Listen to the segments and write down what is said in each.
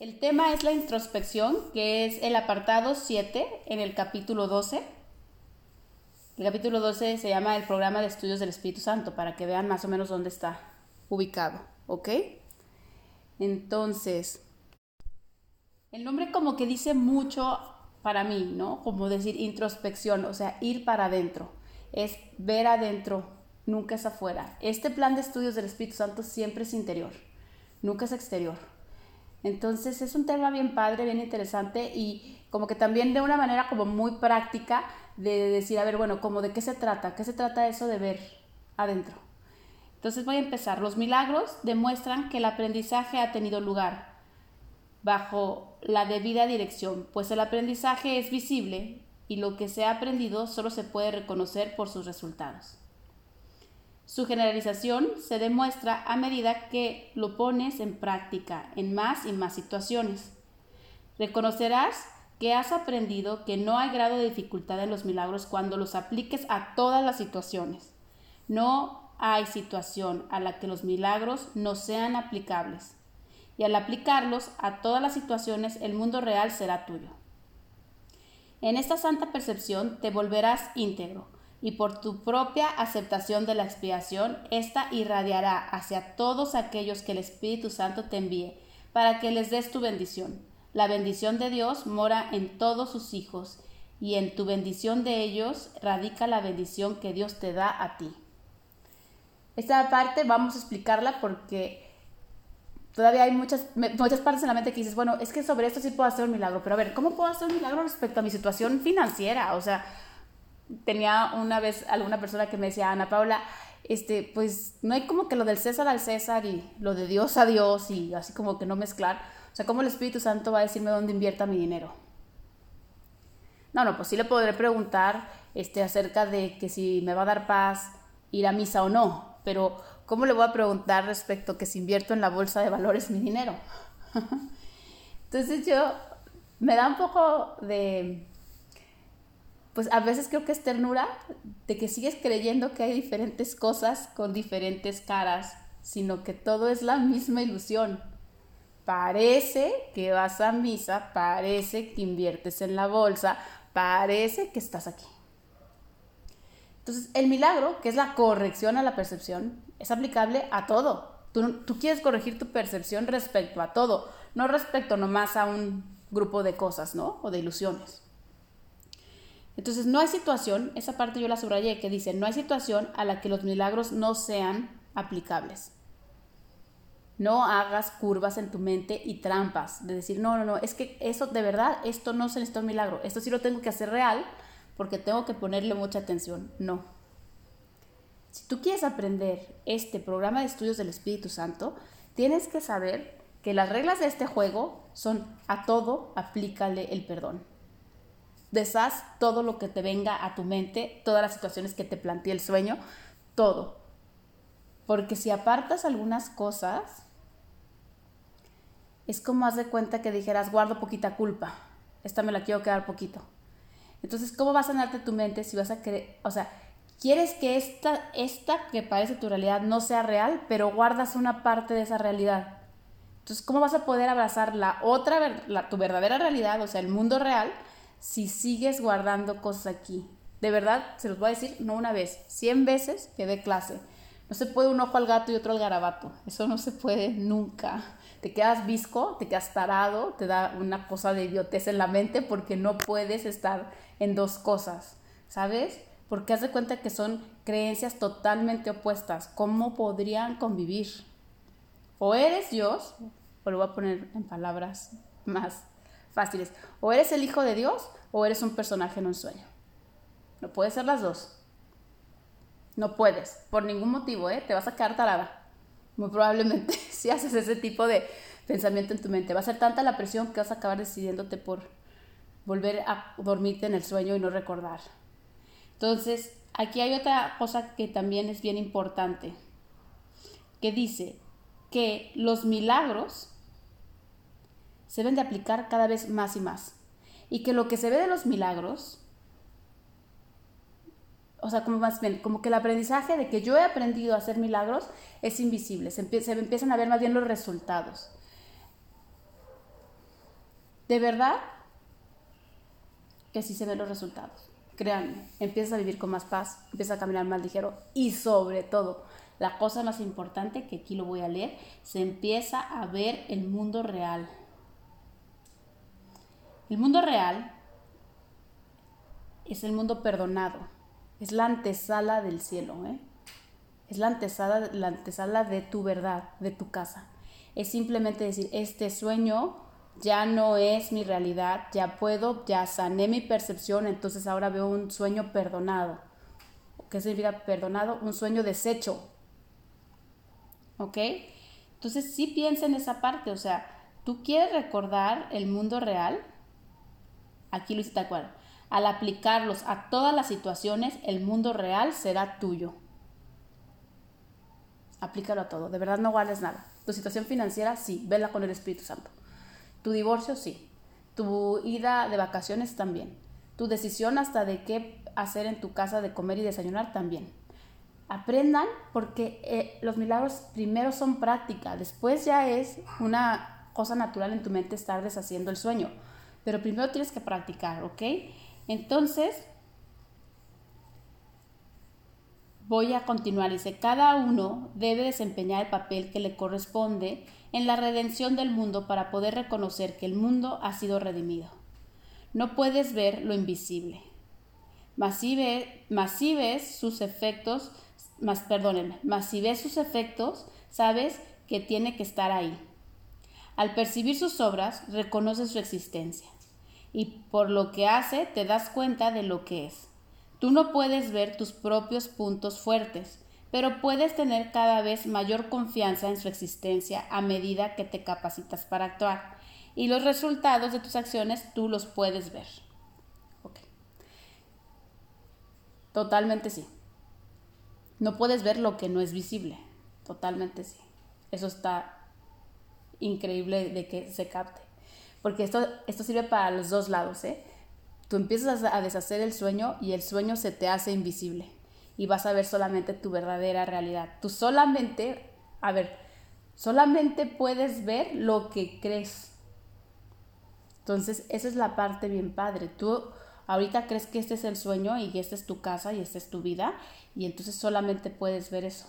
El tema es la introspección, que es el apartado 7 en el capítulo 12. El capítulo 12 se llama el programa de estudios del Espíritu Santo, para que vean más o menos dónde está ubicado, ¿ok? Entonces, el nombre como que dice mucho para mí, ¿no? Como decir introspección, o sea, ir para adentro, es ver adentro, nunca es afuera. Este plan de estudios del Espíritu Santo siempre es interior, nunca es exterior. Entonces es un tema bien padre, bien interesante y como que también de una manera como muy práctica de decir, a ver, bueno, como de qué se trata, qué se trata eso de ver adentro. Entonces voy a empezar. Los milagros demuestran que el aprendizaje ha tenido lugar bajo la debida dirección, pues el aprendizaje es visible y lo que se ha aprendido solo se puede reconocer por sus resultados. Su generalización se demuestra a medida que lo pones en práctica en más y más situaciones. Reconocerás que has aprendido que no hay grado de dificultad en los milagros cuando los apliques a todas las situaciones. No hay situación a la que los milagros no sean aplicables. Y al aplicarlos a todas las situaciones, el mundo real será tuyo. En esta santa percepción te volverás íntegro y por tu propia aceptación de la expiación, ésta irradiará hacia todos aquellos que el Espíritu Santo te envíe, para que les des tu bendición. La bendición de Dios mora en todos sus hijos, y en tu bendición de ellos radica la bendición que Dios te da a ti. Esta parte vamos a explicarla porque todavía hay muchas, muchas partes en la mente que dices, bueno, es que sobre esto sí puedo hacer un milagro, pero a ver, ¿cómo puedo hacer un milagro respecto a mi situación financiera? O sea, tenía una vez alguna persona que me decía, Ana Paula, este, pues no hay como que lo del César al César y lo de Dios a Dios y así como que no mezclar. O sea, ¿cómo el Espíritu Santo va a decirme dónde invierta mi dinero? No, no, pues sí le podré preguntar este, acerca de que si me va a dar paz ir a misa o no, pero ¿cómo le voy a preguntar respecto a que si invierto en la bolsa de valores mi dinero? Entonces yo me da un poco de, pues a veces creo que es ternura de que sigues creyendo que hay diferentes cosas con diferentes caras, sino que todo es la misma ilusión. Parece que vas a misa, parece que inviertes en la bolsa, parece que estás aquí. Entonces, el milagro, que es la corrección a la percepción, es aplicable a todo. Tú, quieres corregir tu percepción respecto a todo, no respecto nomás a un grupo de cosas, ¿no? O de ilusiones. Entonces, no hay situación, esa parte yo la subrayé, que dice, no hay situación a la que los milagros no sean aplicables. No hagas curvas en tu mente y trampas de decir, no, no, no, es que eso de verdad, esto no se necesita un milagro, esto sí lo tengo que hacer real porque tengo que ponerle mucha atención. No. Si tú quieres aprender este programa de estudios del Espíritu Santo, tienes que saber que las reglas de este juego son a todo aplícale el perdón deshaz todo lo que te venga a tu mente, todas las situaciones que te plantee el sueño, todo. Porque si apartas algunas cosas, es como haz de cuenta que dijeras, guardo poquita culpa, esta me la quiero quedar poquito. Entonces, ¿cómo vas a sanarte tu mente si vas a querer, o sea, quieres que esta, esta que parece tu realidad no sea real, pero guardas una parte de esa realidad? Entonces, ¿cómo vas a poder abrazar la otra, la, tu verdadera realidad, o sea, el mundo real, si sigues guardando cosas aquí. De verdad, se los voy a decir, no una vez, cien veces que dé clase. No se puede un ojo al gato y otro al garabato. Eso no se puede nunca. Te quedas visco, te quedas tarado, te da una cosa de idiotez en la mente porque no puedes estar en dos cosas, ¿sabes? Porque haz de cuenta que son creencias totalmente opuestas. ¿Cómo podrían convivir? O eres Dios, o lo voy a poner en palabras más fáciles. O eres el hijo de Dios o eres un personaje en un sueño. No puede ser las dos. No puedes, por ningún motivo, ¿eh? Te vas a quedar tarada. Muy probablemente si haces ese tipo de pensamiento en tu mente. Va a ser tanta la presión que vas a acabar decidiéndote por volver a dormirte en el sueño y no recordar. Entonces, aquí hay otra cosa que también es bien importante, que dice que los milagros se deben de aplicar cada vez más y más. Y que lo que se ve de los milagros, o sea, como más bien, como que el aprendizaje de que yo he aprendido a hacer milagros es invisible, se, empiezan a ver más bien los resultados. de verdad que sí se ven los resultados. Créanme, empiezas a vivir con más paz, empiezas a caminar más ligero y sobre todo, la cosa más importante, que aquí lo voy a leer, se empieza a ver el mundo real. El mundo real es el mundo perdonado, es la antesala del cielo, ¿eh? es la antesala, la antesala de tu verdad, de tu casa. Es simplemente decir, este sueño ya no es mi realidad, ya puedo, ya sané mi percepción, entonces ahora veo un sueño perdonado. ¿Qué significa perdonado? Un sueño deshecho. ¿Ok? Entonces sí piensa en esa parte, o sea, tú quieres recordar el mundo real, aquí tal cual, al aplicarlos a todas las situaciones, el mundo real será tuyo. Aplícalo a todo, de verdad no vales nada. Tu situación financiera, sí, vela con el Espíritu Santo. Tu divorcio, sí. Tu ida de vacaciones, también. Tu decisión hasta de qué hacer en tu casa de comer y desayunar, también. Aprendan porque eh, los milagros primero son práctica, después ya es una cosa natural en tu mente estar deshaciendo el sueño. Pero primero tienes que practicar, ¿ok? Entonces, voy a continuar. Dice, cada uno debe desempeñar el papel que le corresponde en la redención del mundo para poder reconocer que el mundo ha sido redimido. No puedes ver lo invisible. Mas si, ves sus efectos, más perdónenme, mas si ves sus efectos, sabes que tiene que estar ahí. Al percibir sus obras, reconoces su existencia y por lo que hace te das cuenta de lo que es. Tú no puedes ver tus propios puntos fuertes, pero puedes tener cada vez mayor confianza en su existencia a medida que te capacitas para actuar. Y los resultados de tus acciones tú los puedes ver. Totalmente sí. No puedes ver lo que no es visible. Totalmente sí. Eso está increíble de que se capte. Porque esto, esto sirve para los dos lados, ¿eh? Tú empiezas a deshacer el sueño y el sueño se te hace invisible y vas a ver solamente tu verdadera realidad. Tú solamente, a ver, solamente puedes ver lo que crees. Entonces, esa es la parte bien padre. Tú ahorita crees que este es el sueño y esta es tu casa y esta es tu vida y entonces solamente puedes ver eso.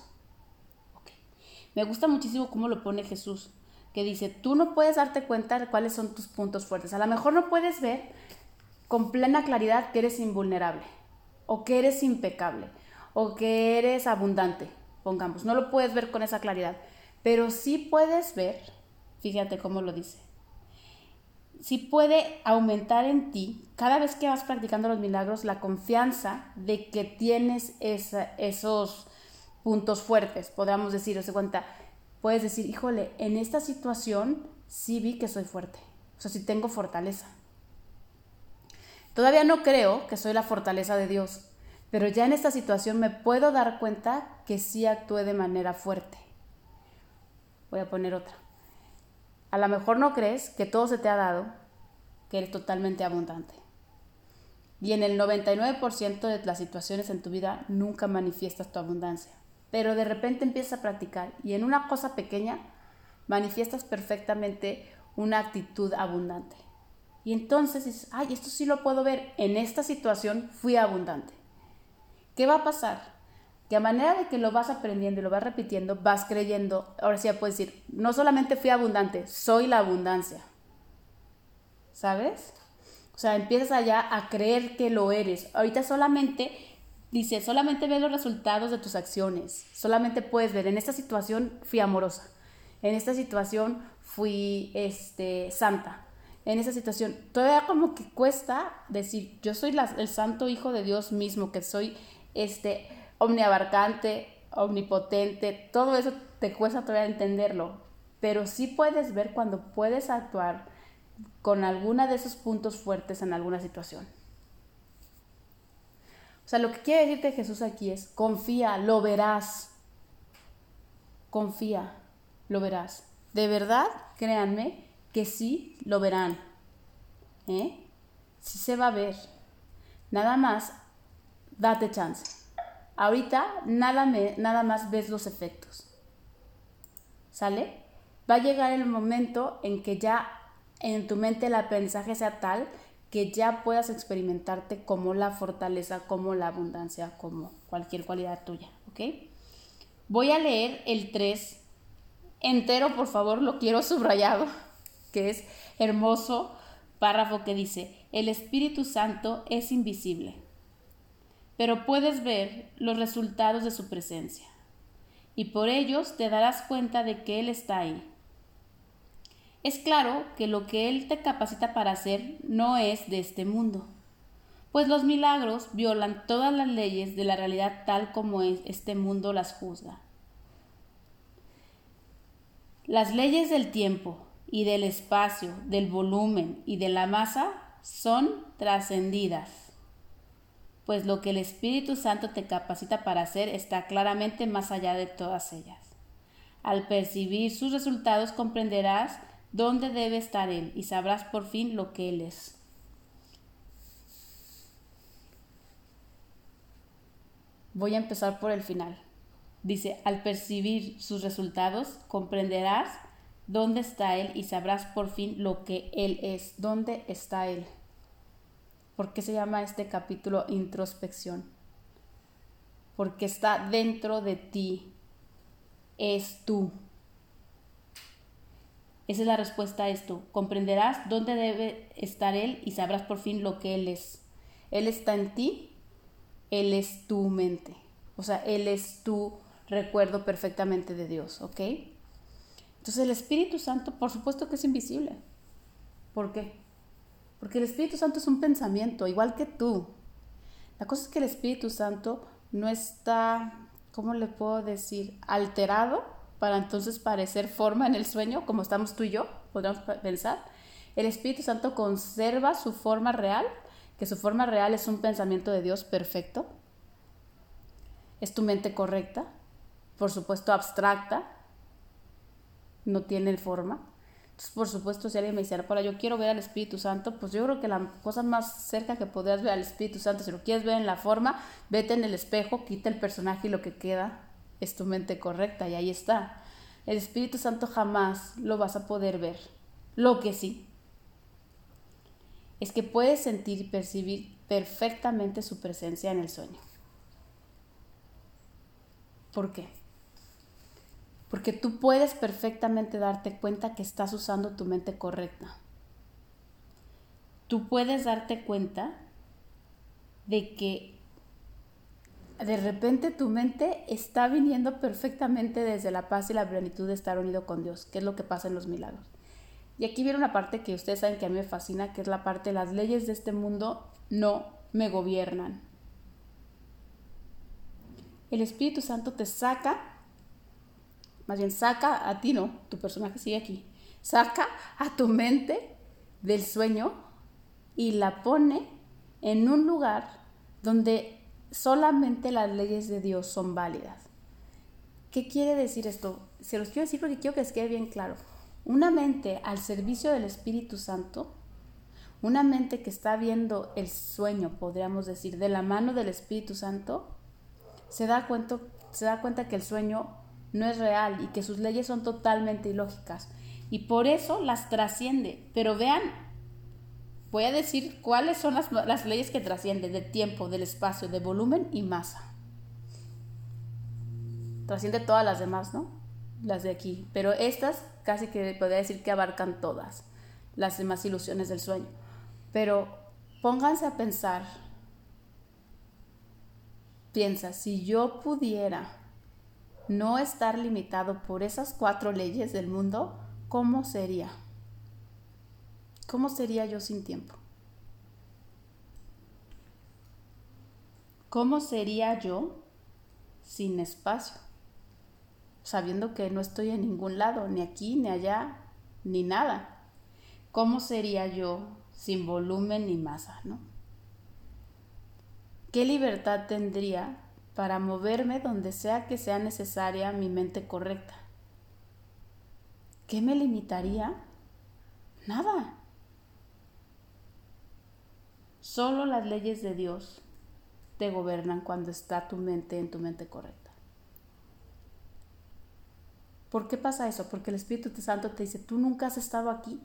Me gusta muchísimo cómo lo pone Jesús que dice, tú no puedes darte cuenta de cuáles son tus puntos fuertes. A lo mejor no puedes ver con plena claridad que eres invulnerable, o que eres impecable, o que eres abundante, pongamos. No lo puedes ver con esa claridad, pero sí puedes ver, fíjate cómo lo dice, sí puede aumentar en ti, cada vez que vas practicando los milagros, la confianza de que tienes esos puntos fuertes, podríamos decir, o cuenta, puedes decir, híjole, en esta situación sí vi que soy fuerte, o sea, sí tengo fortaleza. Todavía no creo que soy la fortaleza de Dios, pero ya en esta situación me puedo dar cuenta que sí actué de manera fuerte. Voy a poner otra. A lo mejor no crees que todo se te ha dado, que eres totalmente abundante. Y en el 99% de las situaciones en tu vida nunca manifiestas tu abundancia pero de repente empiezas a practicar y en una cosa pequeña manifiestas perfectamente una actitud abundante. Y entonces dices, ay, esto sí lo puedo ver, en esta situación fui abundante. ¿Qué va a pasar? Que a manera de que lo vas aprendiendo y lo vas repitiendo, vas creyendo, ahora sí ya puedes decir, no solamente fui abundante, soy la abundancia. ¿Sabes? O sea, empiezas allá a creer que lo eres. Ahorita solamente Dice, solamente ve los resultados de tus acciones. Solamente puedes ver, en esta situación fui amorosa. En esta situación fui este, santa. En esta situación, todavía como que cuesta decir, yo soy el santo hijo de Dios mismo, que soy este omniabarcante, omnipotente. Todo eso te cuesta todavía entenderlo. Pero sí puedes ver cuando puedes actuar con alguna de esos puntos fuertes en alguna situación. Sea, lo que quiere decirte Jesús aquí es, confía, lo verás. Confía, lo verás. De verdad, créanme que sí lo verán. ¿Eh? Sí se va a ver. Nada más, date chance. Ahorita nada, me, nada más ves los efectos. ¿Sale? Va a llegar el momento en que ya en tu mente el aprendizaje sea tal que ya puedas experimentarte como la fortaleza, como la abundancia, como cualquier cualidad tuya, ¿ok? Voy a leer el 3 entero, por favor, lo quiero subrayado, que es hermoso párrafo que dice, el Espíritu Santo es invisible, pero puedes ver los resultados de su presencia, y por ellos te darás cuenta de que Él está ahí. Es claro que lo que Él te capacita para hacer no es de este mundo, pues los milagros violan todas las leyes de la realidad tal como este mundo las juzga. Las leyes del tiempo y del espacio, del volumen y de la masa son trascendidas, pues lo que el Espíritu Santo te capacita para hacer está claramente más allá de todas ellas. Al percibir sus resultados comprenderás dónde debe estar Él y sabrás por fin lo que Él es. Voy a empezar por el final. Dice, al percibir sus resultados, comprenderás dónde está Él y sabrás por fin lo que Él es. ¿Dónde está Él? ¿Por qué se llama este capítulo introspección? Porque está dentro de ti. Es tú. Esa es la respuesta a esto. Comprenderás dónde debe estar Él y sabrás por fin lo que Él es. Él está en ti, Él es tu mente. O sea, Él es tu recuerdo perfectamente de Dios, ¿ok? Entonces el Espíritu Santo, por supuesto que es invisible. ¿Por qué? Porque el Espíritu Santo es un pensamiento, igual que tú. La cosa es que el Espíritu Santo no está, ¿cómo le puedo decir? Alterado para entonces parecer forma en el sueño, como estamos tú y yo, podríamos pensar. El Espíritu Santo conserva su forma real, que su forma real es un pensamiento de Dios perfecto. Es tu mente correcta, por supuesto abstracta, no tiene forma. Entonces, por supuesto, si alguien me dice, para yo quiero ver al Espíritu Santo, pues yo creo que la cosa más cerca que podrías ver al Espíritu Santo, si lo quieres ver en la forma, vete en el espejo, quita el personaje y lo que queda es tu mente correcta y ahí está. El Espíritu Santo jamás lo vas a poder ver. Lo que sí es que puedes sentir y percibir perfectamente su presencia en el sueño. ¿Por qué? Porque tú puedes perfectamente darte cuenta que estás usando tu mente correcta. Tú puedes darte cuenta de que de repente tu mente está viniendo perfectamente desde la paz y la plenitud de estar unido con Dios, que es lo que pasa en los milagros. Y aquí viene una parte que ustedes saben que a mí me fascina, que es la parte de las leyes de este mundo no me gobiernan. El Espíritu Santo te saca más bien saca a ti, no, tu personaje sigue aquí, saca a tu mente del sueño y la pone en un lugar donde solamente las leyes de Dios son válidas. ¿Qué quiere decir esto? Se los quiero decir porque quiero que les quede bien claro. Una mente al servicio del Espíritu Santo, una mente que está viendo el sueño, podríamos decir, de la mano del Espíritu Santo, se da cuenta, se da cuenta que el sueño no es real y que sus leyes son totalmente ilógicas. Y por eso las trasciende. Pero vean, voy a decir cuáles son las, las leyes que trascienden de tiempo, del espacio, de volumen y masa. Trasciende todas las demás, ¿no? Las de aquí. Pero estas casi que podría decir que abarcan todas las demás ilusiones del sueño. Pero pónganse a pensar. Piensa, si yo pudiera no estar limitado por esas cuatro leyes del mundo, ¿cómo sería? ¿Cómo sería yo sin tiempo? ¿Cómo sería yo sin espacio? Sabiendo que no estoy en ningún lado, ni aquí, ni allá, ni nada. ¿Cómo sería yo sin volumen ni masa, no? ¿Qué libertad tendría para moverme donde sea que sea necesaria mi mente correcta. ¿Qué me limitaría? Nada. Solo las leyes de Dios te gobiernan cuando está tu mente en tu mente correcta. ¿Por qué pasa eso? Porque el Espíritu Santo te dice, tú nunca has estado aquí.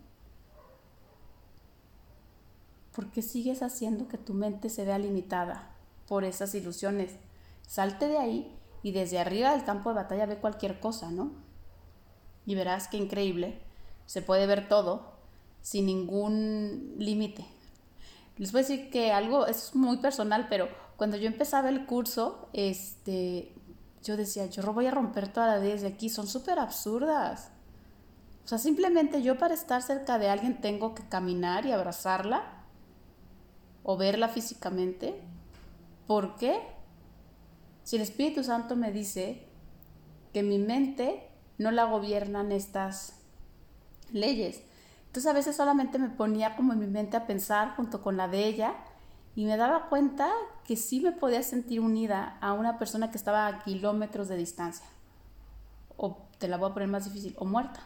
¿por qué sigues haciendo que tu mente se vea limitada por esas ilusiones? Salte de ahí y desde arriba del campo de batalla ve cualquier cosa, ¿no? Y verás qué increíble, se puede ver todo sin ningún límite. Les voy a decir que algo es muy personal, pero cuando yo empezaba el curso, este, yo decía, yo voy a romper toda la desde aquí, son súper absurdas. O sea, simplemente yo para estar cerca de alguien tengo que caminar y abrazarla o verla físicamente. ¿Por qué? Si el Espíritu Santo me dice que mi mente no la gobiernan estas leyes. Entonces a veces solamente me ponía como en mi mente a pensar junto con la de ella y me daba cuenta que sí me podía sentir unida a una persona que estaba a kilómetros de distancia. O te la voy a poner más difícil, o muerta.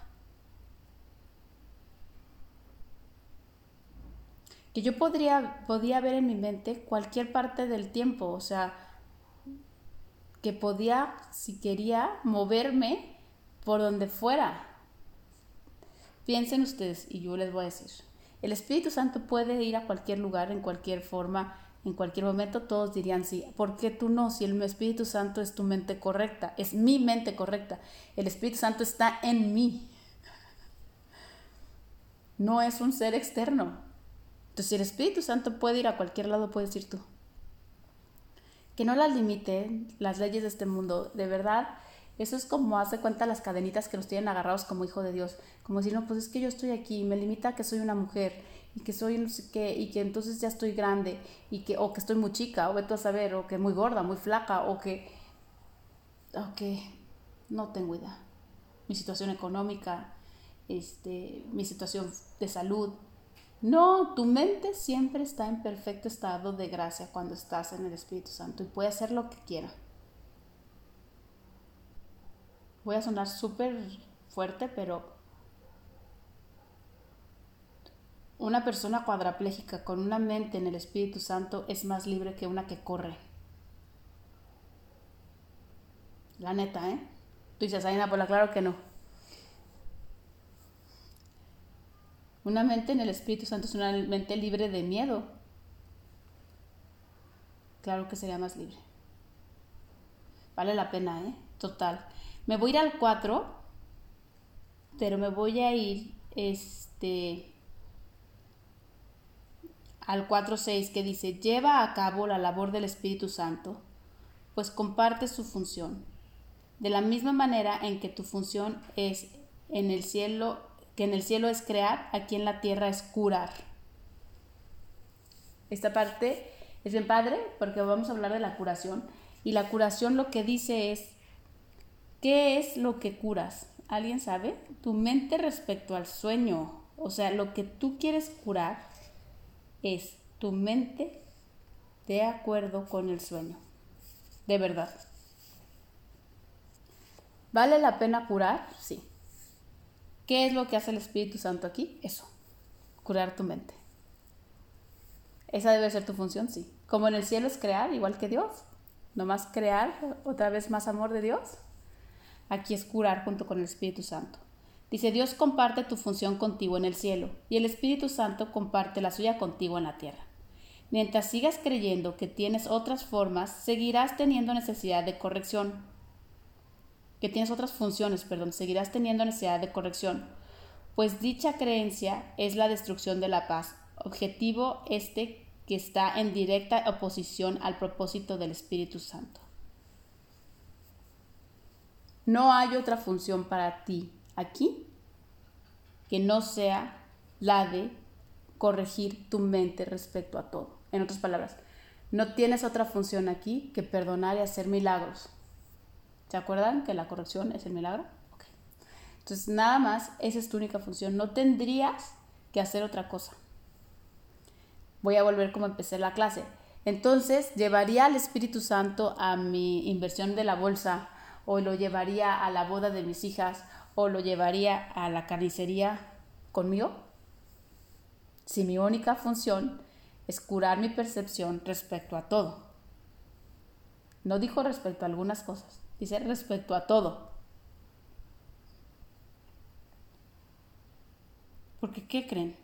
Que yo podría, podía ver en mi mente cualquier parte del tiempo, o sea, que podía, si quería, moverme por donde fuera. Piensen ustedes y yo les voy a decir. El Espíritu Santo puede ir a cualquier lugar, en cualquier forma, en cualquier momento. Todos dirían sí. ¿Por qué tú no? Si el Espíritu Santo es tu mente correcta, es mi mente correcta. El Espíritu Santo está en mí. No es un ser externo. Entonces, si el Espíritu Santo puede ir a cualquier lado, puedes ir tú. Que no las limite las leyes de este mundo. De verdad, eso es como hace cuenta las cadenitas que nos tienen agarrados como hijo de Dios. Como decir, no, pues es que yo estoy aquí, me limita que soy una mujer y que soy no sé qué, y que entonces ya estoy grande, y que, o que estoy muy chica, o vete a saber, o que muy gorda, muy flaca, o que, o que no tengo idea. Mi situación económica, este, mi situación de salud. No, tu mente siempre está en perfecto estado de gracia cuando estás en el Espíritu Santo y puede hacer lo que quiera voy a sonar súper fuerte, pero una persona cuadraplégica con una mente en el Espíritu Santo es más libre que una que corre. La neta, ¿eh? Tú dices, Aina, pues claro que no. Una mente en el Espíritu Santo es una mente libre de miedo. Claro que sería más libre. Vale la pena, ¿eh? Total. Me voy a ir al 4, pero me voy a ir este al 4.6 que dice, lleva a cabo la labor del Espíritu Santo, pues comparte su función. De la misma manera en que tu función es en el cielo, que en el cielo es crear, aquí en la tierra es curar. Esta parte es bien padre porque vamos a hablar de la curación y la curación lo que dice es ¿Qué es lo que curas? ¿Alguien sabe? Tu mente respecto al sueño. O sea, lo que tú quieres curar es tu mente de acuerdo con el sueño. De verdad. ¿Vale la pena curar? Sí. ¿Qué es lo que hace el Espíritu Santo aquí? Eso. Curar tu mente. Esa debe ser tu función, sí. Como en el cielo es crear, igual que Dios. Nomás crear otra vez más amor de Dios aquí es curar junto con el Espíritu Santo. Dice, Dios comparte tu función contigo en el cielo y el Espíritu Santo comparte la suya contigo en la tierra. Mientras sigas creyendo que tienes otras formas, seguirás teniendo necesidad de corrección. Que tienes otras funciones, perdón, seguirás teniendo necesidad de corrección, pues dicha creencia es la destrucción de la paz, objetivo este que está en directa oposición al propósito del Espíritu Santo. No hay otra función para ti aquí que no sea la de corregir tu mente respecto a todo. En otras palabras, no tienes otra función aquí que perdonar y hacer milagros. ¿Se acuerdan que la corrección es el milagro? Entonces, nada más, esa es tu única función. No tendrías que hacer otra cosa. Voy a volver como empecé la clase. Entonces, llevaría al Espíritu Santo a mi inversión de la bolsa o lo llevaría a la boda de mis hijas, o lo llevaría a la carnicería conmigo? Si mi única función es curar mi percepción respecto a todo. No dijo respecto a algunas cosas, dice respecto a todo. Porque, ¿qué creen?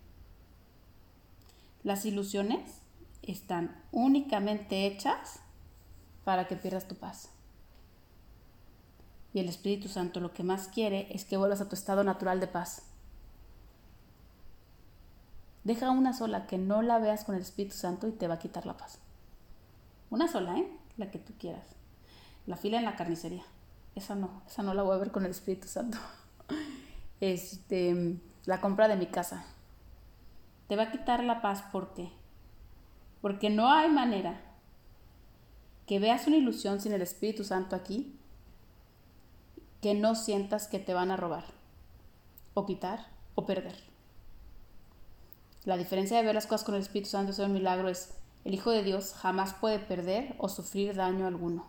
Las ilusiones están únicamente hechas para que pierdas tu paz. Y el Espíritu Santo lo que más quiere es que vuelvas a tu estado natural de paz. Deja una sola que no la veas con el Espíritu Santo y te va a quitar la paz. Una sola, ¿eh? La que tú quieras. La fila en la carnicería. Esa no, esa no la voy a ver con el Espíritu Santo. Este, la compra de mi casa. Te va a quitar la paz, ¿por qué? Porque no hay manera que veas una ilusión sin el Espíritu Santo aquí que no sientas que te van a robar, o quitar, o perder. La diferencia de ver las cosas con el Espíritu Santo es un milagro es el Hijo de Dios jamás puede perder o sufrir daño alguno.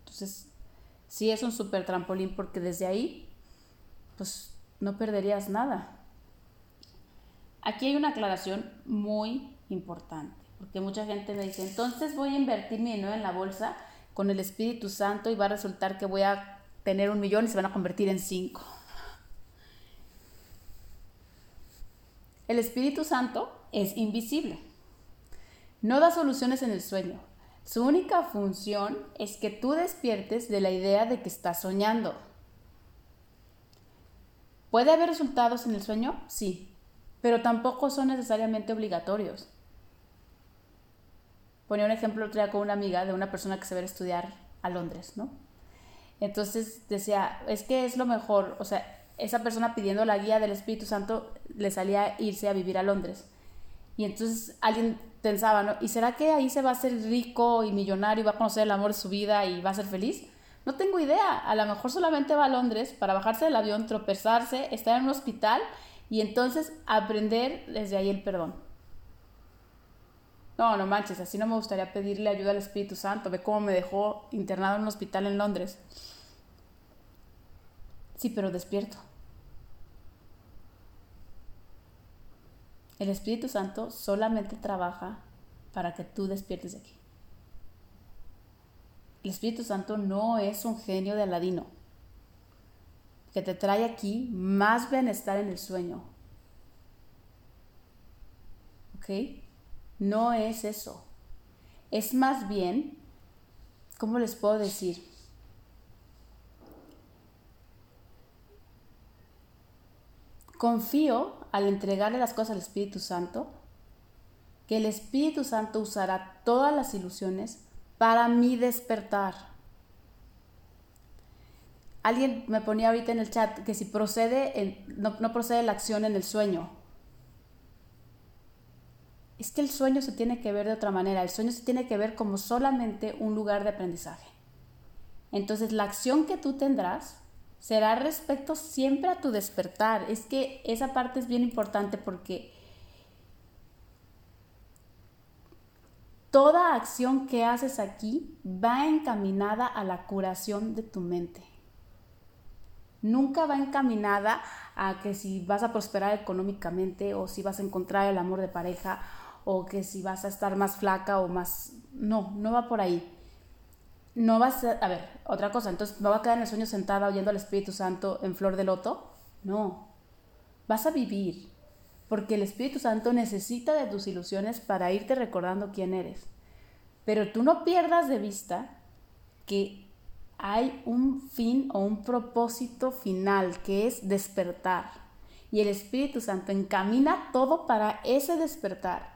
Entonces, sí es un super trampolín porque desde ahí, pues no perderías nada. Aquí hay una aclaración muy importante, porque mucha gente me dice, entonces voy a invertir mi dinero en la bolsa con el Espíritu Santo y va a resultar que voy a tener un millón y se van a convertir en cinco. El Espíritu Santo es invisible. No da soluciones en el sueño. Su única función es que tú despiertes de la idea de que estás soñando. ¿Puede haber resultados en el sueño? Sí, pero tampoco son necesariamente obligatorios. Ponía un ejemplo otro día con una amiga de una persona que se va a estudiar a Londres, ¿no? Entonces decía, es que es lo mejor, o sea, esa persona pidiendo la guía del Espíritu Santo le salía irse a vivir a Londres. Y entonces alguien pensaba, ¿no? ¿Y será que ahí se va a hacer rico y millonario y va a conocer el amor de su vida y va a ser feliz? No tengo idea. A lo mejor solamente va a Londres para bajarse del avión, tropezarse, estar en un hospital y entonces aprender desde ahí el perdón. No, no manches, así no me gustaría pedirle ayuda al Espíritu Santo. Ve cómo me dejó internado en un hospital en Londres. Sí, pero despierto. El Espíritu Santo solamente trabaja para que tú despiertes de aquí. El Espíritu Santo no es un genio de Aladino que te trae aquí más bienestar en el sueño. ¿Ok? No es eso. Es más bien, ¿cómo les puedo decir? Confío al entregarle las cosas al Espíritu Santo, que el Espíritu Santo usará todas las ilusiones para mi despertar. Alguien me ponía ahorita en el chat que si procede, no, no procede la acción en el sueño. Es que el sueño se tiene que ver de otra manera. El sueño se tiene que ver como solamente un lugar de aprendizaje. Entonces la acción que tú tendrás será respecto siempre a tu despertar. Es que esa parte es bien importante porque toda acción que haces aquí va encaminada a la curación de tu mente. Nunca va encaminada a que si vas a prosperar económicamente o si vas a encontrar el amor de pareja o que si vas a estar más flaca o más... No, no va por ahí no vas a, a ver, otra cosa, entonces no va a quedar en el sueño sentada oyendo al Espíritu Santo en flor de loto. No, vas a vivir, porque el Espíritu Santo necesita de tus ilusiones para irte recordando quién eres. Pero tú no pierdas de vista que hay un fin o un propósito final, que es despertar. Y el Espíritu Santo encamina todo para ese despertar.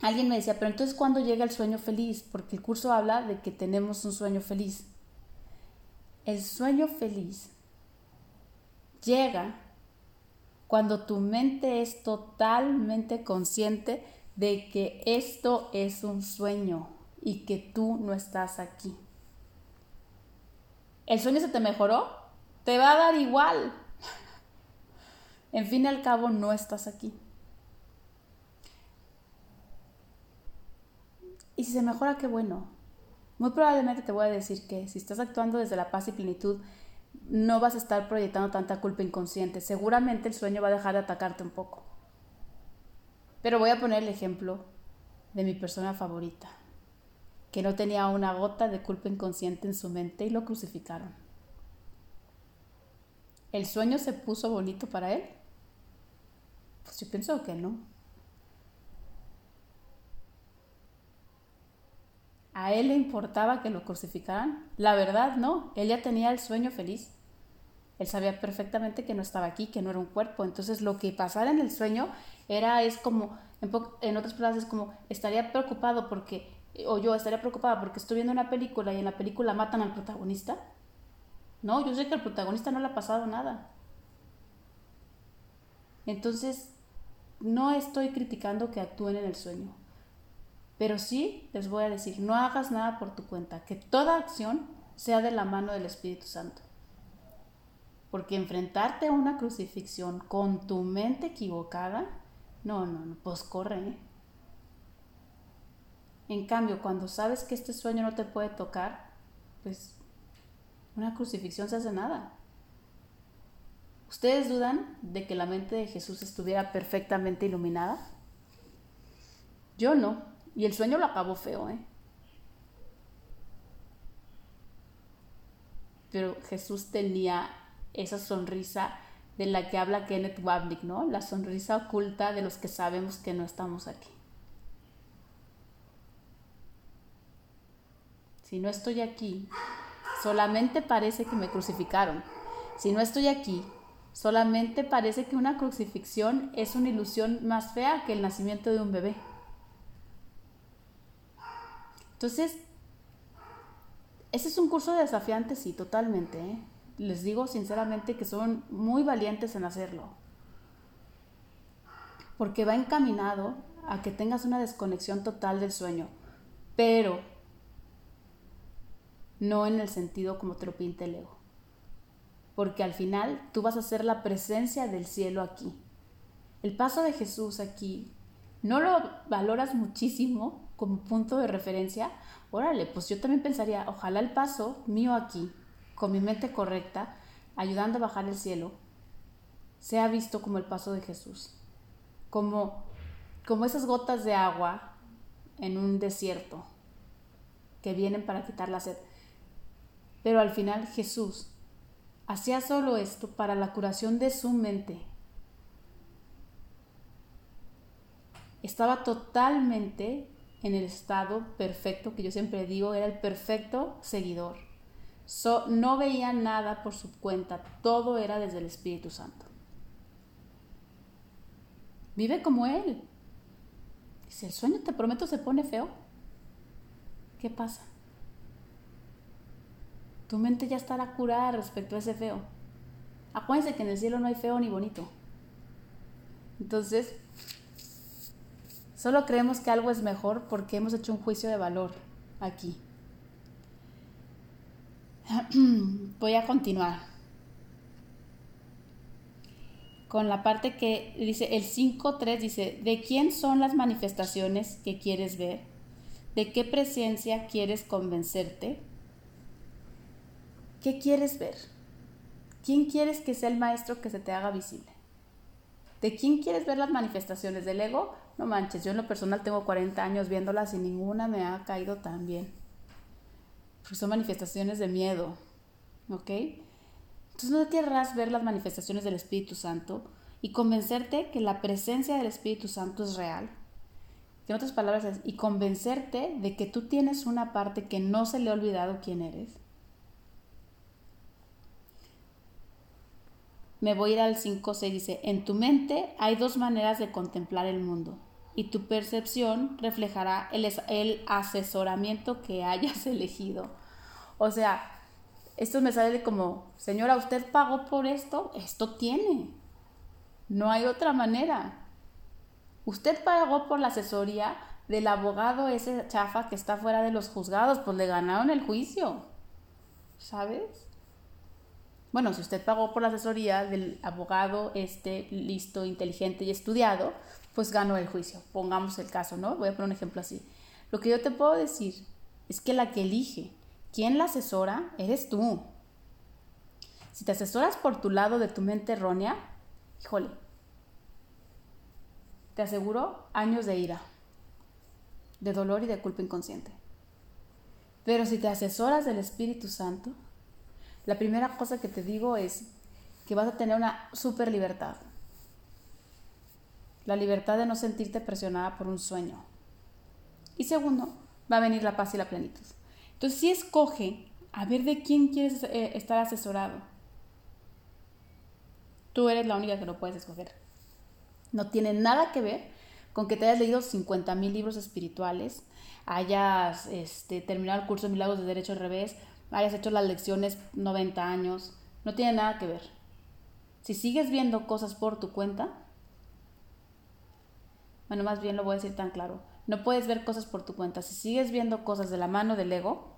Alguien me decía, pero entonces ¿cuándo llega el sueño feliz? Porque el curso habla de que tenemos un sueño feliz. El sueño feliz llega cuando tu mente es totalmente consciente de que esto es un sueño y que tú no estás aquí. ¿El sueño se te mejoró? Te va a dar igual. En fin y al cabo, no estás aquí. Y si se mejora, qué bueno. Muy probablemente te voy a decir que si estás actuando desde la paz y plenitud, no vas a estar proyectando tanta culpa inconsciente. Seguramente el sueño va a dejar de atacarte un poco. Pero voy a poner el ejemplo de mi persona favorita, que no tenía una gota de culpa inconsciente en su mente y lo crucificaron. ¿El sueño se puso bonito para él? Pues yo pienso que no. ¿A él le importaba que lo crucificaran? La verdad, no. Él ya tenía el sueño feliz. Él sabía perfectamente que no estaba aquí, que no era un cuerpo. Entonces lo que pasara en el sueño era, es como, en, otras palabras, es como, estaría preocupado porque, o yo estaría preocupada porque estoy viendo una película y en la película matan al protagonista. No, yo sé que al protagonista no le ha pasado nada. Entonces, no estoy criticando que actúen en el sueño. Pero sí les voy a decir, no hagas nada por tu cuenta, que toda acción sea de la mano del Espíritu Santo. Porque enfrentarte a una crucifixión con tu mente equivocada, no, no, no, pues corre. ¿eh? En cambio, cuando sabes que este sueño no te puede tocar, pues una crucifixión se hace nada. ¿Ustedes dudan de que la mente de Jesús estuviera perfectamente iluminada? Yo no. Y el sueño lo acabó feo, ¿eh? Pero Jesús tenía esa sonrisa de la que habla Kenneth Wapnick, ¿no? La sonrisa oculta de los que sabemos que no estamos aquí. Si no estoy aquí, solamente parece que me crucificaron. Si no estoy aquí, solamente parece que una crucifixión es una ilusión más fea que el nacimiento de un bebé. Entonces, ese es un curso desafiante, sí, totalmente. ¿eh? Les digo sinceramente que son muy valientes en hacerlo. Porque va encaminado a que tengas una desconexión total del sueño, pero no en el sentido como te lo pinta el ego. Porque al final tú vas a ser la presencia del cielo aquí. El paso de Jesús aquí no lo valoras muchísimo como punto de referencia, órale, pues yo también pensaría, ojalá el paso mío aquí, con mi mente correcta, ayudando a bajar el cielo, sea visto como el paso de Jesús, como, como esas gotas de agua en un desierto que vienen para quitar la sed. Pero al final Jesús hacía solo esto para la curación de su mente, estaba totalmente en el estado perfecto que yo siempre digo, era el perfecto seguidor. no veía nada por su cuenta, todo era desde el Espíritu Santo. Vive como Él. Si el sueño, te prometo, se pone feo, ¿qué pasa? Tu mente ya estará curada respecto a ese feo. Acuérdense que en el cielo no hay feo ni bonito. Entonces, Solo creemos que algo es mejor porque hemos hecho un juicio de valor aquí. Voy a continuar con la parte que dice el 5.3 dice, ¿de quién son las manifestaciones que quieres ver? ¿De qué presencia quieres convencerte? ¿Qué quieres ver? ¿Quién quieres que sea el maestro que se te haga visible? ¿De quién quieres ver las manifestaciones del ego? No manches, yo en lo personal tengo 40 años viéndolas y ninguna me ha caído tan bien. Porque son manifestaciones de miedo. ¿Ok? Entonces no querrás ver las manifestaciones del Espíritu Santo y convencerte que la presencia del Espíritu Santo es real. En otras palabras, y convencerte de que tú tienes una parte que no se le ha olvidado quién eres. Me voy a ir al 5.6, dice, en tu mente hay dos maneras de contemplar el mundo y tu percepción reflejará el, el asesoramiento que hayas elegido. O sea, esto me sale como, señora, usted pagó por esto, esto tiene. No hay otra manera. Usted pagó por la asesoría del abogado ese chafa que está fuera de los juzgados, pues le ganaron el juicio. ¿Sabes? Bueno, si usted pagó por la asesoría del abogado este listo, inteligente y estudiado, pues ganó el juicio. Pongamos el caso, ¿no? Voy a poner un ejemplo así. Lo que yo te puedo decir es que la que elige, quien la asesora, eres tú. Si te asesoras por tu lado de tu mente errónea, híjole, te aseguro años de ira, de dolor y de culpa inconsciente. Pero si te asesoras del Espíritu Santo, la primera cosa que te digo es que vas a tener una super libertad la libertad de no sentirte presionada por un sueño. Y segundo, va a venir la paz y la plenitud. Entonces, si escoge a ver de quién quieres eh, estar asesorado. Tú eres la única que lo puedes escoger. No tiene nada que ver con que te hayas leído 50 mil libros espirituales, hayas este, terminado el curso de Milagros de Derecho al Revés, hayas hecho las lecciones 90 años. No tiene nada que ver. Si sigues viendo cosas por tu cuenta, bueno, más bien lo voy a decir tan claro, no puedes ver cosas por tu cuenta. Si sigues viendo cosas de la mano del ego,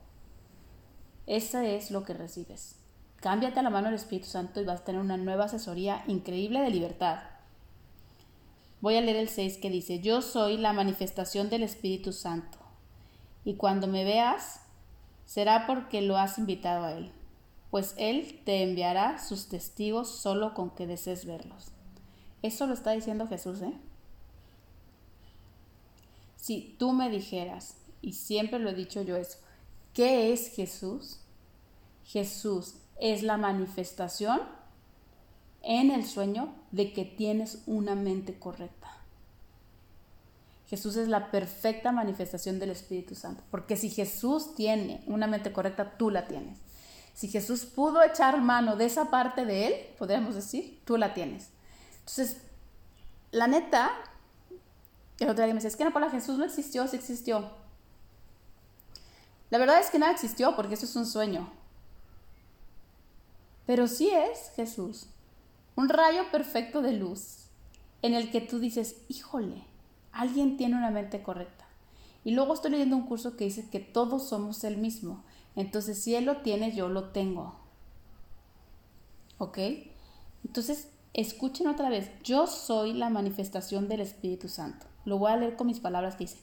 eso es lo que recibes. Cámbiate a la mano del Espíritu Santo y vas a tener una nueva asesoría increíble de libertad. Voy a leer el 6 que dice, yo soy la manifestación del Espíritu Santo. Y cuando me veas, será porque lo has invitado a Él, pues Él te enviará sus testigos solo con que desees verlos. Eso lo está diciendo Jesús, ¿eh? Si tú me dijeras, y siempre lo he dicho yo eso, ¿qué es Jesús? Jesús es la manifestación en el sueño de que tienes una mente correcta. Jesús es la perfecta manifestación del Espíritu Santo, porque si Jesús tiene una mente correcta, tú la tienes. Si Jesús pudo echar mano de esa parte de él, podríamos decir, tú la tienes. Entonces, la neta, el otro día me dice, es que no, para Jesús no existió, sí existió. La verdad es que nada existió porque eso es un sueño. Pero sí es Jesús, un rayo perfecto de luz en el que tú dices, híjole, alguien tiene una mente correcta. Y luego estoy leyendo un curso que dice que todos somos el mismo. Entonces, si Él lo tiene, yo lo tengo. ¿Ok? Entonces, escuchen otra vez. Yo soy la manifestación del Espíritu Santo. Lo voy a leer con mis palabras que dice.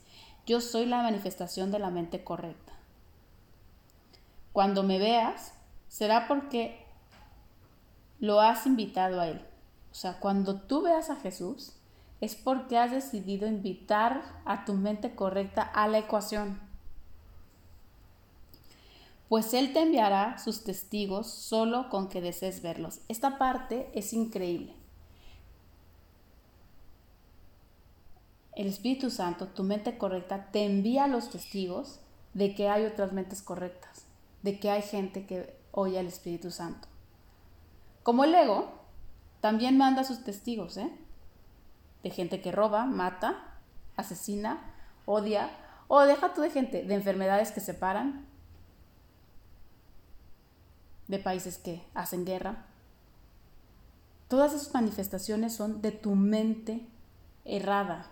Yo soy la manifestación de la mente correcta. Cuando me veas, será porque lo has invitado a Él. O sea, cuando tú veas a Jesús, es porque has decidido invitar a tu mente correcta a la ecuación. Pues Él te enviará sus testigos solo con que desees verlos. Esta parte es increíble. El Espíritu Santo, tu mente correcta, te envía los testigos de que hay otras mentes correctas, de que hay gente que oye al Espíritu Santo. Como el ego, también manda sus testigos, ¿eh? De gente que roba, mata, asesina, odia, o deja tú de gente, de enfermedades que separan, de países que hacen guerra. Todas esas manifestaciones son de tu mente errada.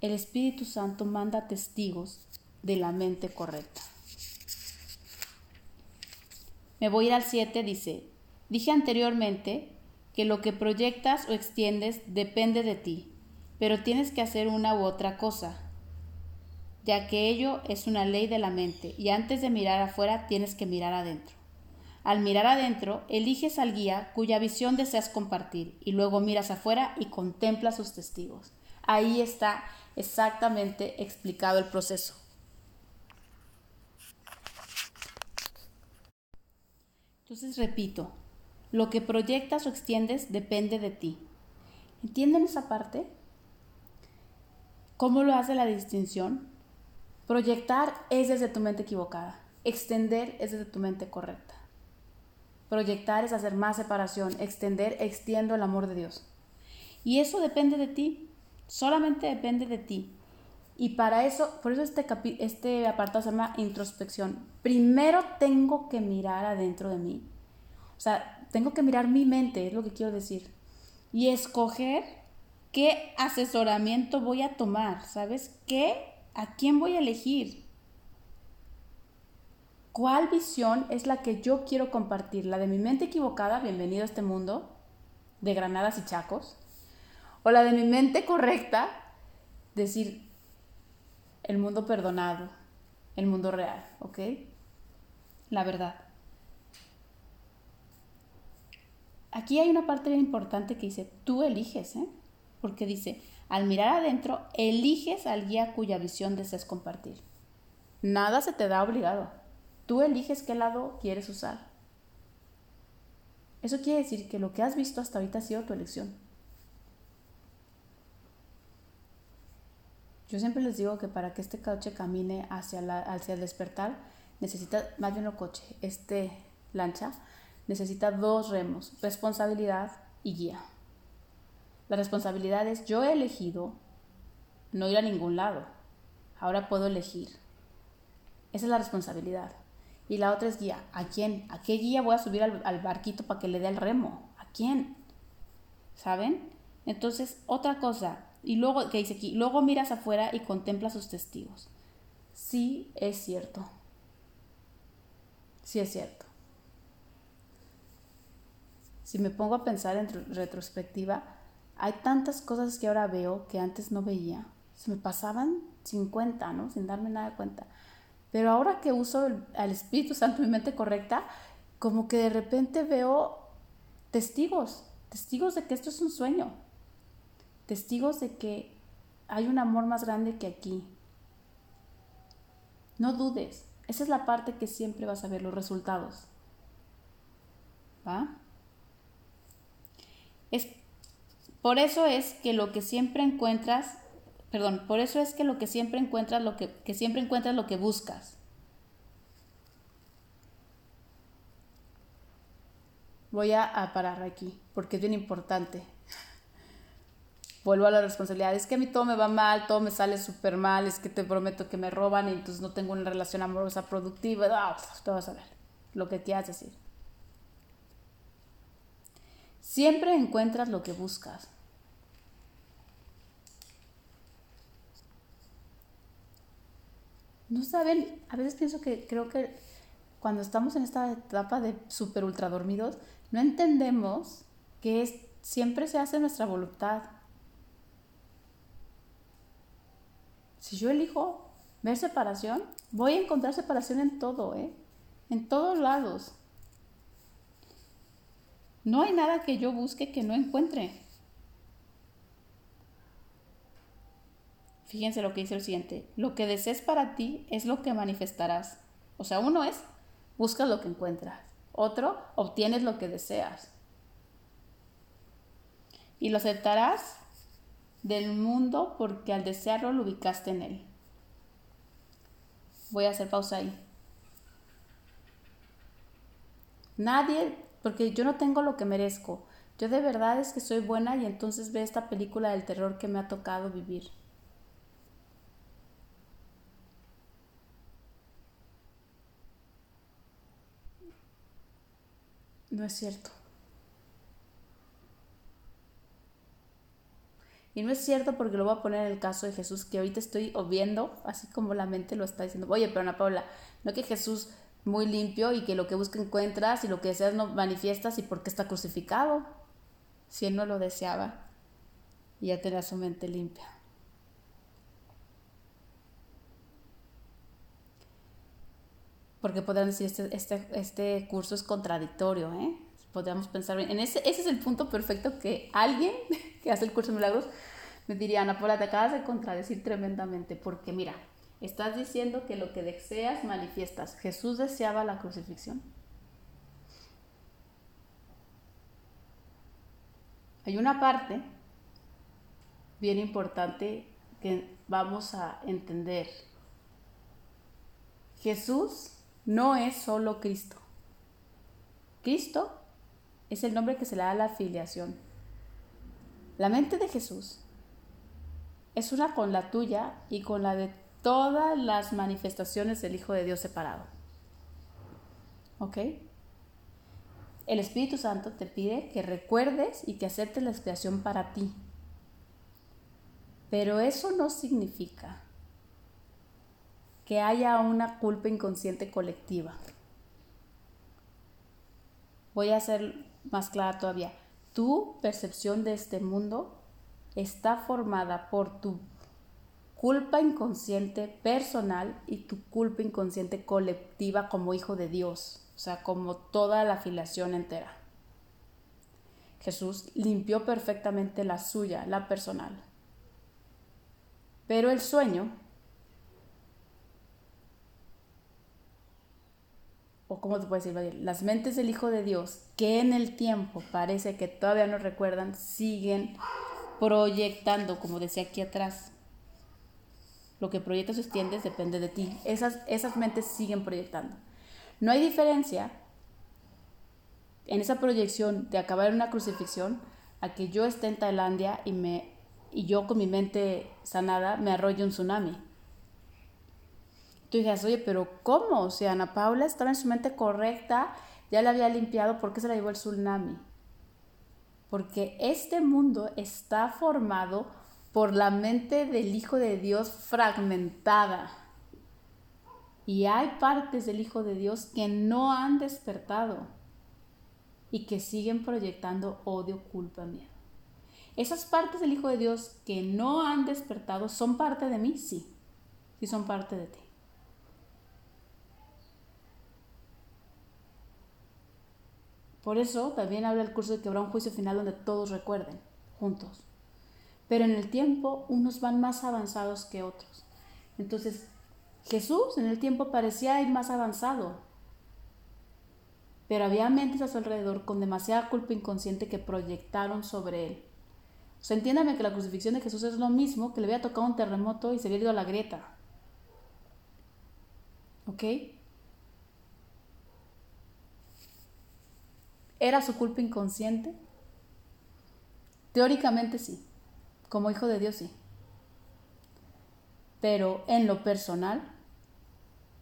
El Espíritu Santo manda testigos de la mente correcta. Me voy a ir al 7, dice, Dije anteriormente que lo que proyectas o extiendes depende de ti, pero tienes que hacer una u otra cosa, ya que ello es una ley de la mente y antes de mirar afuera tienes que mirar adentro. Al mirar adentro, eliges al guía cuya visión deseas compartir y luego miras afuera y contemplas sus testigos. Ahí está exactamente explicado el proceso. Entonces repito, lo que proyectas o extiendes depende de ti. ¿Entienden esa parte? ¿Cómo lo hace la distinción? Proyectar es desde tu mente equivocada. Extender es desde tu mente correcta. Proyectar es hacer más separación. Extender, extiendo el amor de Dios. Y eso depende de ti. Solamente depende de ti. Y para eso, por eso este, este apartado se llama introspección. Primero tengo que mirar adentro de mí. O sea, tengo que mirar mi mente, es lo que quiero decir. Y escoger qué asesoramiento voy a tomar, ¿sabes? ¿Qué? ¿A quién voy a elegir? ¿Cuál visión es la que yo quiero compartir? ¿La de mi mente equivocada, bienvenido a este mundo de granadas y chacos? ¿O la de mi mente correcta, decir, el mundo perdonado, el mundo real, ¿ok? La verdad. Aquí hay una parte bien importante que dice, tú eliges, ¿eh? Porque dice, al mirar adentro, eliges al guía cuya visión deseas compartir. Nada se te da obligado. Tú eliges qué lado quieres usar. Eso quiere decir que lo que has visto hasta ahorita ha sido tu elección. Yo siempre les digo que para que este coche camine hacia, la, hacia el despertar, necesita, más bien el coche, este lancha, necesita dos remos, responsabilidad y guía. La responsabilidad es yo he elegido no ir a ningún lado. Ahora puedo elegir. Esa es la responsabilidad. Y la otra es guía. ¿A quién? ¿A qué guía voy a subir al, barquito para que le dé el remo? ¿A quién? ¿Saben? Entonces, otra cosa, y luego, ¿qué dice aquí? Luego miras afuera y contemplas sus testigos. Sí es cierto. Sí es cierto. Si me pongo a pensar en retrospectiva, hay tantas cosas que ahora veo que antes no veía. Se me pasaban sin cuenta, ¿no? Sin darme nada de cuenta. Pero ahora que uso al Espíritu Santo mi mente correcta, como que de repente veo testigos, testigos de que esto es un sueño, testigos de que hay un amor más grande que aquí. No dudes, esa es la parte que siempre vas a ver, los resultados. ¿Va? Es, por eso es que lo que siempre encuentras, perdón, por eso es que lo que siempre encuentras, lo que, que siempre encuentras lo que buscas. Voy a, parar aquí, porque es bien importante vuelvo a la responsabilidad. Es que a mí todo me va mal, todo me sale súper mal, es que te prometo que me roban y entonces no tengo una relación amorosa productiva. Ah, te vas a ver lo que quieras decir. Siempre encuentras lo que buscas. No saben, a veces pienso que creo que cuando estamos en esta etapa de súper ultra dormidos, no entendemos que siempre se hace nuestra voluntad. Si yo elijo ver separación, voy a encontrar separación en todo, ¿eh? En todos lados. No hay nada que yo busque que no encuentre. Fíjense lo que dice el siguiente. Lo que desees para ti es lo que manifestarás. O sea, uno es, buscas lo que encuentras. Otro, obtienes lo que deseas. Y lo aceptarás del mundo porque al desearlo lo ubicaste en él. Voy a hacer pausa ahí. Nadie, porque yo no tengo lo que merezco. Yo de verdad es que soy buena y entonces ve esta película del terror que me ha tocado vivir. No es cierto. Y no es cierto porque lo voy a poner en el caso de Jesús, que ahorita estoy viendo, así como la mente lo está diciendo. Oye, pero Ana Paula, no que Jesús muy limpio y que lo que busca encuentras y lo que deseas no manifiestas y porque está crucificado. Si él no lo deseaba y ya tenía su mente limpia. Porque podrían decir, este, este, este curso es contradictorio, ¿eh? podríamos pensar en ese, ese es el punto perfecto que alguien que hace el curso de milagros me diría, Ana Paula, te acabas de contradecir tremendamente, porque mira, estás diciendo que lo que deseas manifiestas. Jesús deseaba la crucifixión. Hay una parte bien importante que vamos a entender. Jesús no es solo Cristo. Cristo es el nombre que se le da a la filiación. La mente de Jesús es una con la tuya y con la de todas las manifestaciones del Hijo de Dios separado. ¿Ok? El Espíritu Santo te pide que recuerdes y que aceptes la expiación para ti. Pero eso no significa que haya una culpa inconsciente colectiva. Voy a hacer más clara todavía. Tu percepción de este mundo está formada por tu culpa inconsciente personal y tu culpa inconsciente colectiva como hijo de Dios, o sea, como toda la afiliación entera. Jesús limpió perfectamente la suya, la personal. Pero el sueño o cómo te puedes decir, las mentes del Hijo de Dios, que en el tiempo parece que todavía no recuerdan, siguen proyectando, como decía aquí atrás. Lo que proyectas o extiendes depende de ti. Esas, esas mentes siguen proyectando. No hay diferencia en esa proyección de acabar en una crucifixión a que yo esté en Tailandia y, me, y yo con mi mente sanada me arrolle un tsunami. Tú dices, oye, pero ¿cómo? O sea, Ana Paula estaba en su mente correcta, ya la había limpiado, ¿por qué se la llevó el tsunami? Porque este mundo está formado por la mente del Hijo de Dios fragmentada. Y hay partes del Hijo de Dios que no han despertado y que siguen proyectando odio, culpa, miedo. Esas partes del Hijo de Dios que no han despertado son parte de mí, sí, sí son parte de ti. Por eso también habla el curso de que habrá un juicio final donde todos recuerden, juntos. Pero en el tiempo unos van más avanzados que otros. Entonces, Jesús en el tiempo parecía ir más avanzado, pero había mentes a su alrededor con demasiada culpa inconsciente que proyectaron sobre él. O sea, entiéndame que la crucifixión de Jesús es lo mismo que le había tocado un terremoto y se había ido a la grieta. ¿Ok? ¿Era su culpa inconsciente? Teóricamente sí, como hijo de Dios sí. Pero en lo personal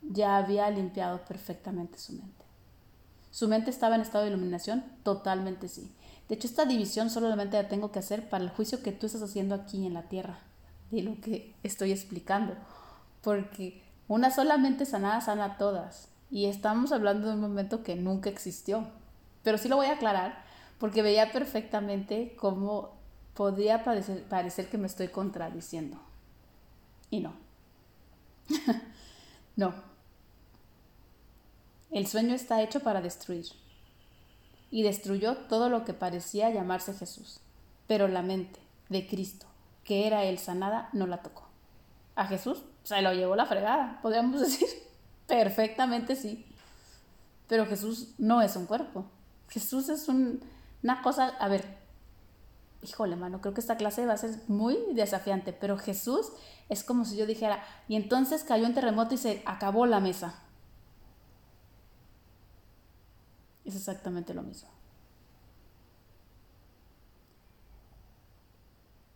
ya había limpiado perfectamente su mente. ¿Su mente estaba en estado de iluminación? Totalmente sí. De hecho, esta división solamente la tengo que hacer para el juicio que tú estás haciendo aquí en la tierra, de lo que estoy explicando. Porque una solamente sanada sana a todas. Y estamos hablando de un momento que nunca existió. Pero sí lo voy a aclarar porque veía perfectamente cómo podría parecer, parecer que me estoy contradiciendo. Y no. no. El sueño está hecho para destruir. Y destruyó todo lo que parecía llamarse Jesús. Pero la mente de Cristo, que era él sanada, no la tocó. A Jesús se lo llevó la fregada, podríamos decir. Perfectamente sí. Pero Jesús no es un cuerpo. Jesús es una cosa, a ver, híjole, mano, creo que esta clase va a ser muy desafiante, pero Jesús es como si yo dijera, y entonces cayó un terremoto y se acabó la mesa. Es exactamente lo mismo.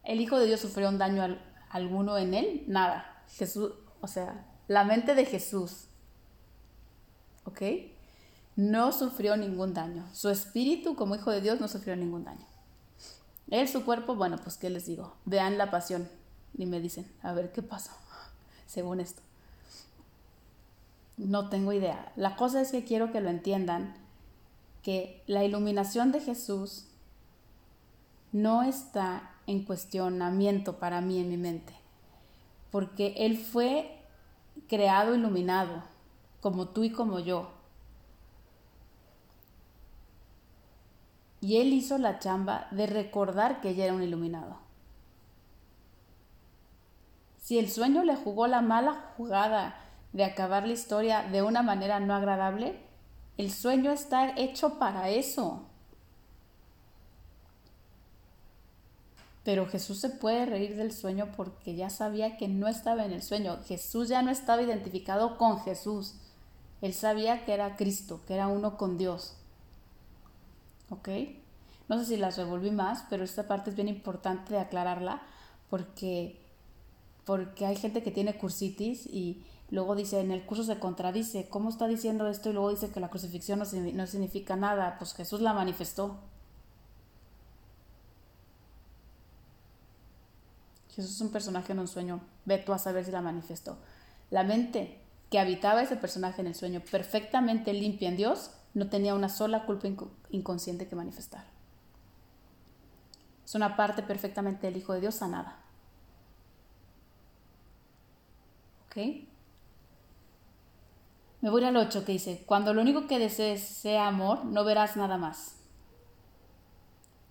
¿El Hijo de Dios sufrió un daño alguno en él? Nada. Jesús, o sea, la mente de Jesús. ¿Ok? no sufrió ningún daño. Su espíritu como hijo de Dios no sufrió ningún daño. Él, su cuerpo, bueno, pues qué les digo, vean la pasión y me dicen, a ver qué pasó, según esto. No tengo idea. La cosa es que quiero que lo entiendan, que la iluminación de Jesús no está en cuestionamiento para mí en mi mente, porque Él fue creado iluminado, como tú y como yo, y él hizo la chamba de recordar que ella era un iluminado. Si el sueño le jugó la mala jugada de acabar la historia de una manera no agradable, el sueño está hecho para eso. Pero Jesús se puede reír del sueño porque ya sabía que no estaba en el sueño. Jesús ya no estaba identificado con Jesús. Él sabía que era Cristo, que era uno con Dios. ¿Ok? No sé si las revolví más, pero esta parte es bien importante de aclararla porque, porque hay gente que tiene cursitis y luego dice, en el curso se contradice, ¿cómo está diciendo esto? Y luego dice que la crucifixión no, no significa nada, pues Jesús la manifestó. Jesús es un personaje en un sueño, ve tú a saber si la manifestó. La mente que habitaba ese personaje en el sueño, perfectamente limpia en Dios, no tenía una sola culpa inconsciente que manifestar. Es una parte perfectamente del Hijo de Dios sanada. ¿Ok? Me voy al 8 que dice, cuando lo único que desees sea amor, no verás nada más.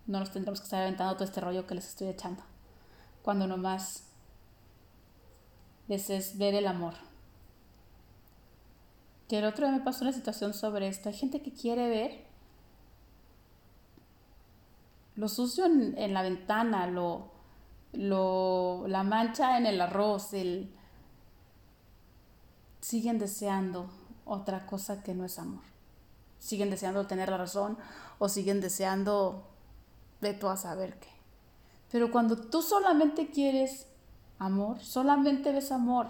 No nos tendremos que estar aventando todo este rollo que les estoy echando. Cuando nomás desees ver el amor. Que el otro día me pasó una situación sobre esto. Hay gente que quiere ver lo sucio en, la ventana, lo, lo, la mancha en el arroz, el, siguen deseando otra cosa que no es amor. Siguen deseando tener la razón o siguen deseando de tú a saber qué. Pero cuando tú solamente quieres amor, solamente ves amor.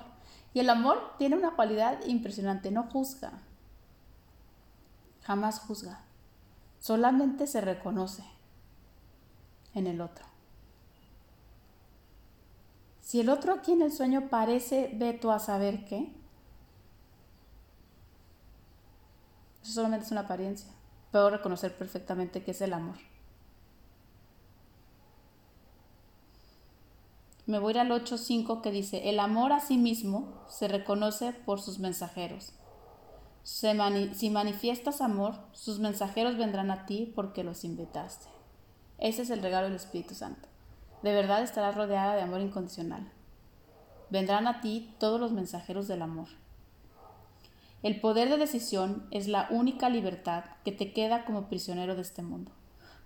Y el amor tiene una cualidad impresionante, no juzga. Jamás juzga. Solamente se reconoce en el otro. Si el otro aquí en el sueño parece ve tú a saber qué, eso solamente es una apariencia. Puedo reconocer perfectamente que es el amor. Me voy al 8.5 que dice, el amor a sí mismo se reconoce por sus mensajeros. si manifiestas amor, sus mensajeros vendrán a ti porque los invitaste. Ese es el regalo del Espíritu Santo. De verdad estarás rodeada de amor incondicional. Vendrán a ti todos los mensajeros del amor. El poder de decisión es la única libertad que te queda como prisionero de este mundo.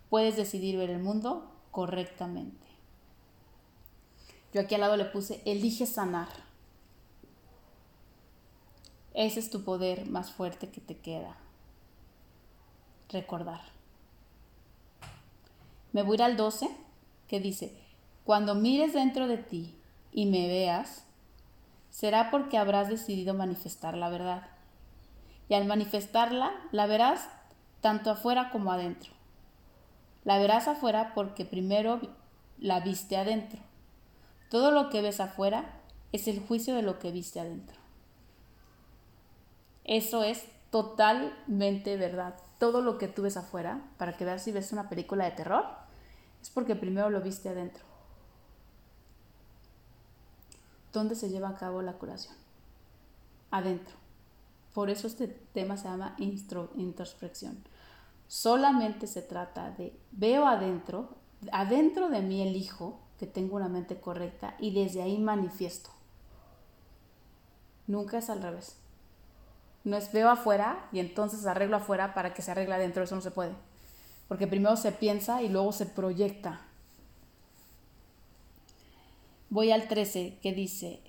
Puedes decidir ver el mundo correctamente. Yo aquí al lado le puse, elige sanar. Ese es tu poder más fuerte que te queda. Recordar. Me voy al 12, que dice, cuando mires dentro de ti y me veas, será porque habrás decidido manifestar la verdad. Y al manifestarla, la verás tanto afuera como adentro. La verás afuera porque primero la viste adentro. Todo lo que ves afuera es el juicio de lo que viste adentro. Eso es totalmente verdad. Todo lo que tú ves afuera, para que veas si ves una película de terror, es porque primero lo viste adentro. ¿Dónde se lleva a cabo la curación? Adentro. Por eso este tema se llama introspección. Solamente se trata de veo adentro, adentro de mí elijo que tengo una mente correcta y desde ahí manifiesto. Nunca es al revés. No es veo afuera y entonces arreglo afuera para que se arregle adentro, eso no se puede. Porque primero se piensa y luego se proyecta. Voy al 13 que dice,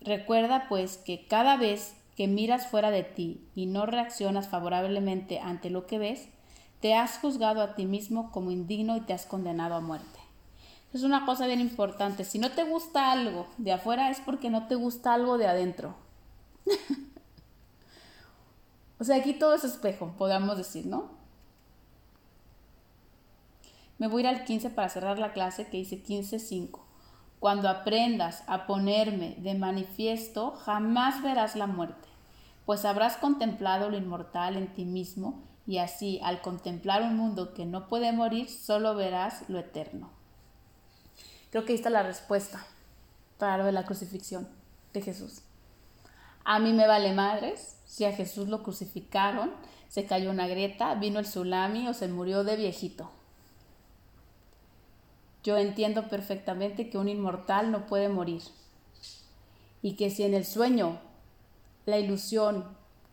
recuerda pues que cada vez que miras fuera de ti y no reaccionas favorablemente ante lo que ves, te has juzgado a ti mismo como indigno y te has condenado a muerte. Es una cosa bien importante. Si no te gusta algo de afuera es porque no te gusta algo de adentro. o sea, aquí todo es espejo, podríamos decir, ¿no? Me voy a ir al 15 para cerrar la clase que dice 15.5. Cuando aprendas a ponerme de manifiesto, jamás verás la muerte, pues habrás contemplado lo inmortal en ti mismo y así, al contemplar un mundo que no puede morir, solo verás lo eterno. Creo que ahí está la respuesta para lo de la crucifixión de Jesús. A mí me vale madres si a Jesús lo crucificaron, se cayó una grieta, vino el tsunami o se murió de viejito. Yo entiendo perfectamente que un inmortal no puede morir y que si en el sueño la ilusión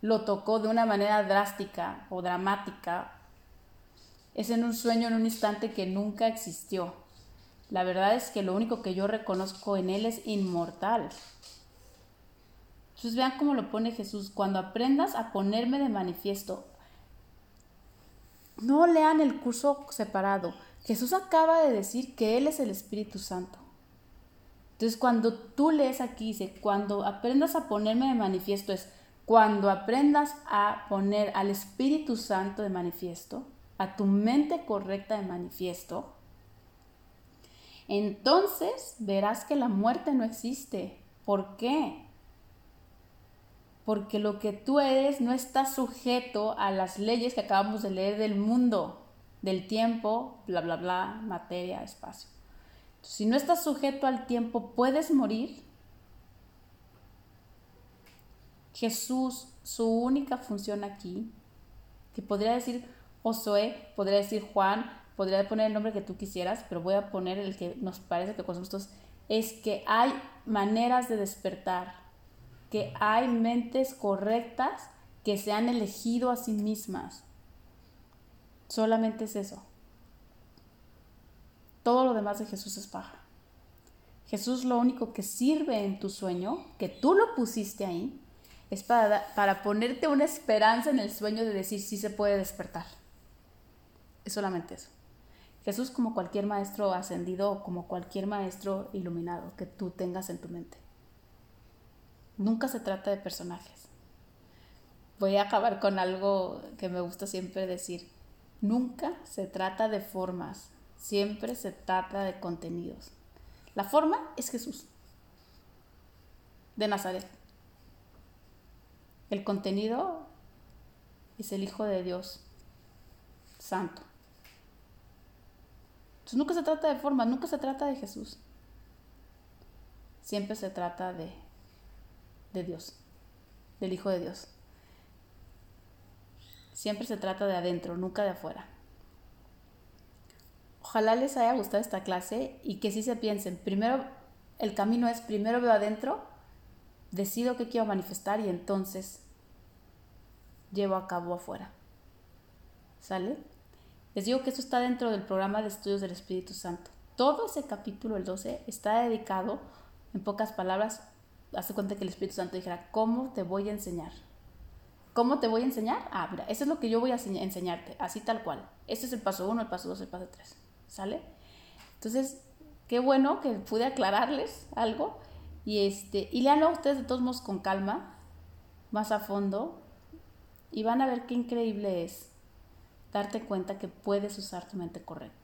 lo tocó de una manera drástica o dramática, es en un sueño en un instante que nunca existió la verdad es que lo único que yo reconozco en Él es inmortal. Entonces vean cómo lo pone Jesús. Cuando aprendas a ponerme de manifiesto, no lean el curso separado. Jesús acaba de decir que Él es el Espíritu Santo. Entonces cuando tú lees aquí, dice, cuando aprendas a ponerme de manifiesto, es cuando aprendas a poner al Espíritu Santo de manifiesto, a tu mente correcta de manifiesto, entonces verás que la muerte no existe. ¿Por qué? Porque lo que tú eres no está sujeto a las leyes que acabamos de leer del mundo, del tiempo, bla, bla, bla, materia, espacio. si no estás sujeto al tiempo, puedes morir. Jesús, su única función aquí, que podría decir Josué, podría decir Juan, podría poner el nombre que tú quisieras, pero voy a poner el que nos parece que conocemos todos, es que hay maneras de despertar, que hay mentes correctas que se han elegido a sí mismas. Solamente es eso. Todo lo demás de Jesús es paja. Jesús lo único que sirve en tu sueño, que tú lo pusiste ahí, es para, para ponerte una esperanza en el sueño de decir sí se puede despertar. Es solamente eso. Jesús como cualquier maestro ascendido o como cualquier maestro iluminado que tú tengas en tu mente. Nunca se trata de personajes. Voy a acabar con algo que me gusta siempre decir. Nunca se trata de formas, siempre se trata de contenidos. La forma es Jesús de Nazaret. El contenido es el Hijo de Dios Santo. Nunca se trata de forma, nunca se trata de Jesús. Siempre se trata de, de Dios, del Hijo de Dios. Siempre se trata de adentro, nunca de afuera. Ojalá les haya gustado esta clase y que sí se piensen. Primero, el camino es primero veo adentro, decido qué quiero manifestar y entonces llevo a cabo afuera. ¿Sale? Les digo que esto está dentro del programa de estudios del Espíritu Santo. Todo ese capítulo, el 12, está dedicado, en pocas palabras, hace cuenta que el Espíritu Santo dijera, ¿cómo te voy a enseñar? ¿Cómo te voy a enseñar? Ah, mira, eso es lo que yo voy a enseñarte, así tal cual. Este es el paso 1, el paso 2, el paso 3. ¿Sale? Entonces, qué bueno que pude aclararles algo. Y, este, y leanlo ustedes de todos modos con calma, más a fondo, y van a ver qué increíble es darte cuenta que puedes usar tu mente correcta.